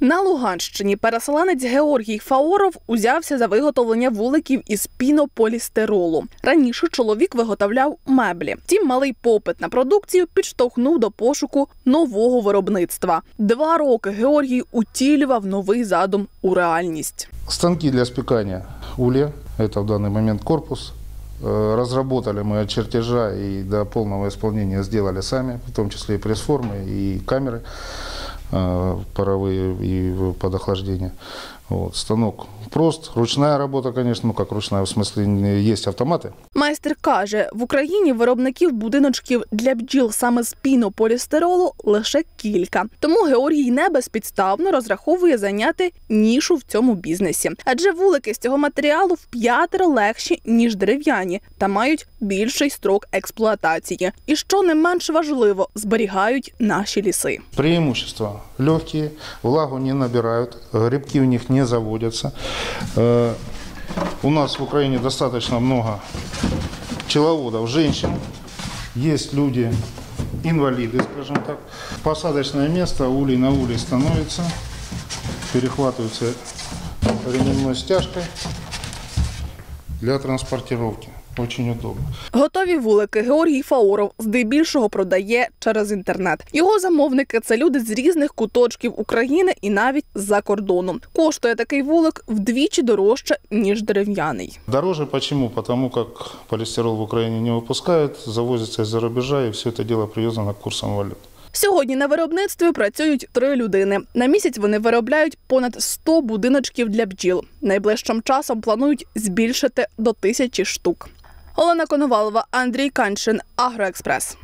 На Луганщині переселенець Георгій Фаоров узявся за виготовлення вуликів із пінополістиролу. Раніше чоловік виготовляв меблі. Втім, малий попит на продукцію підштовхнув до пошуку нового виробництва. Два роки Георгій утілював новий задум у реальність. Станки для спекания улья, это в данный момент корпус. Э, Разработали мы от чертежа и до полного исполнения сделали сами, в том числе и пресс-формы, и камеры э, паровые и под охлаждение. Вот. Станок прост, ручная работа, конечно, ну как ручная, в смысле не- есть автоматы, Майстер каже, в Україні виробників будиночків для бджіл саме з пінополістиролу лише кілька. Тому Георгій не безпідставно розраховує зайняти нішу в цьому бізнесі. Адже вулики з цього матеріалу в п'ятеро легші ніж дерев'яні та мають більший строк експлуатації. І що не менш важливо, зберігають наші ліси. Преимущества легкие, влагу не набирают, грибки у них не заводятся. Э, У нас в Украине достаточно много пчеловодов, женщин. Есть люди, инвалиды, скажем так. Посадочное место, улей на улей становится, перехватывается ременной стяжкой для транспортировки. Очень удобно. Готові вулики Георгій Фаоров здебільшого продає через інтернет. Його замовники це люди з різних куточків України і навіть з-за кордону. Коштує такий вулик вдвічі дорожче ніж дерев'яний. Дороже почему? Потому как полистирол в Украине не выпускают, завозится из-за рубежа, и все это дело привязано к курсам валют. Сьогодні на виробництві працюють три людини. На місяць вони виробляють понад 100 будиночків для бджіл. Найближчим часом планують збільшити до тисячі штук. Олена Коновалова, Андрій Каншин, Агроекспрес.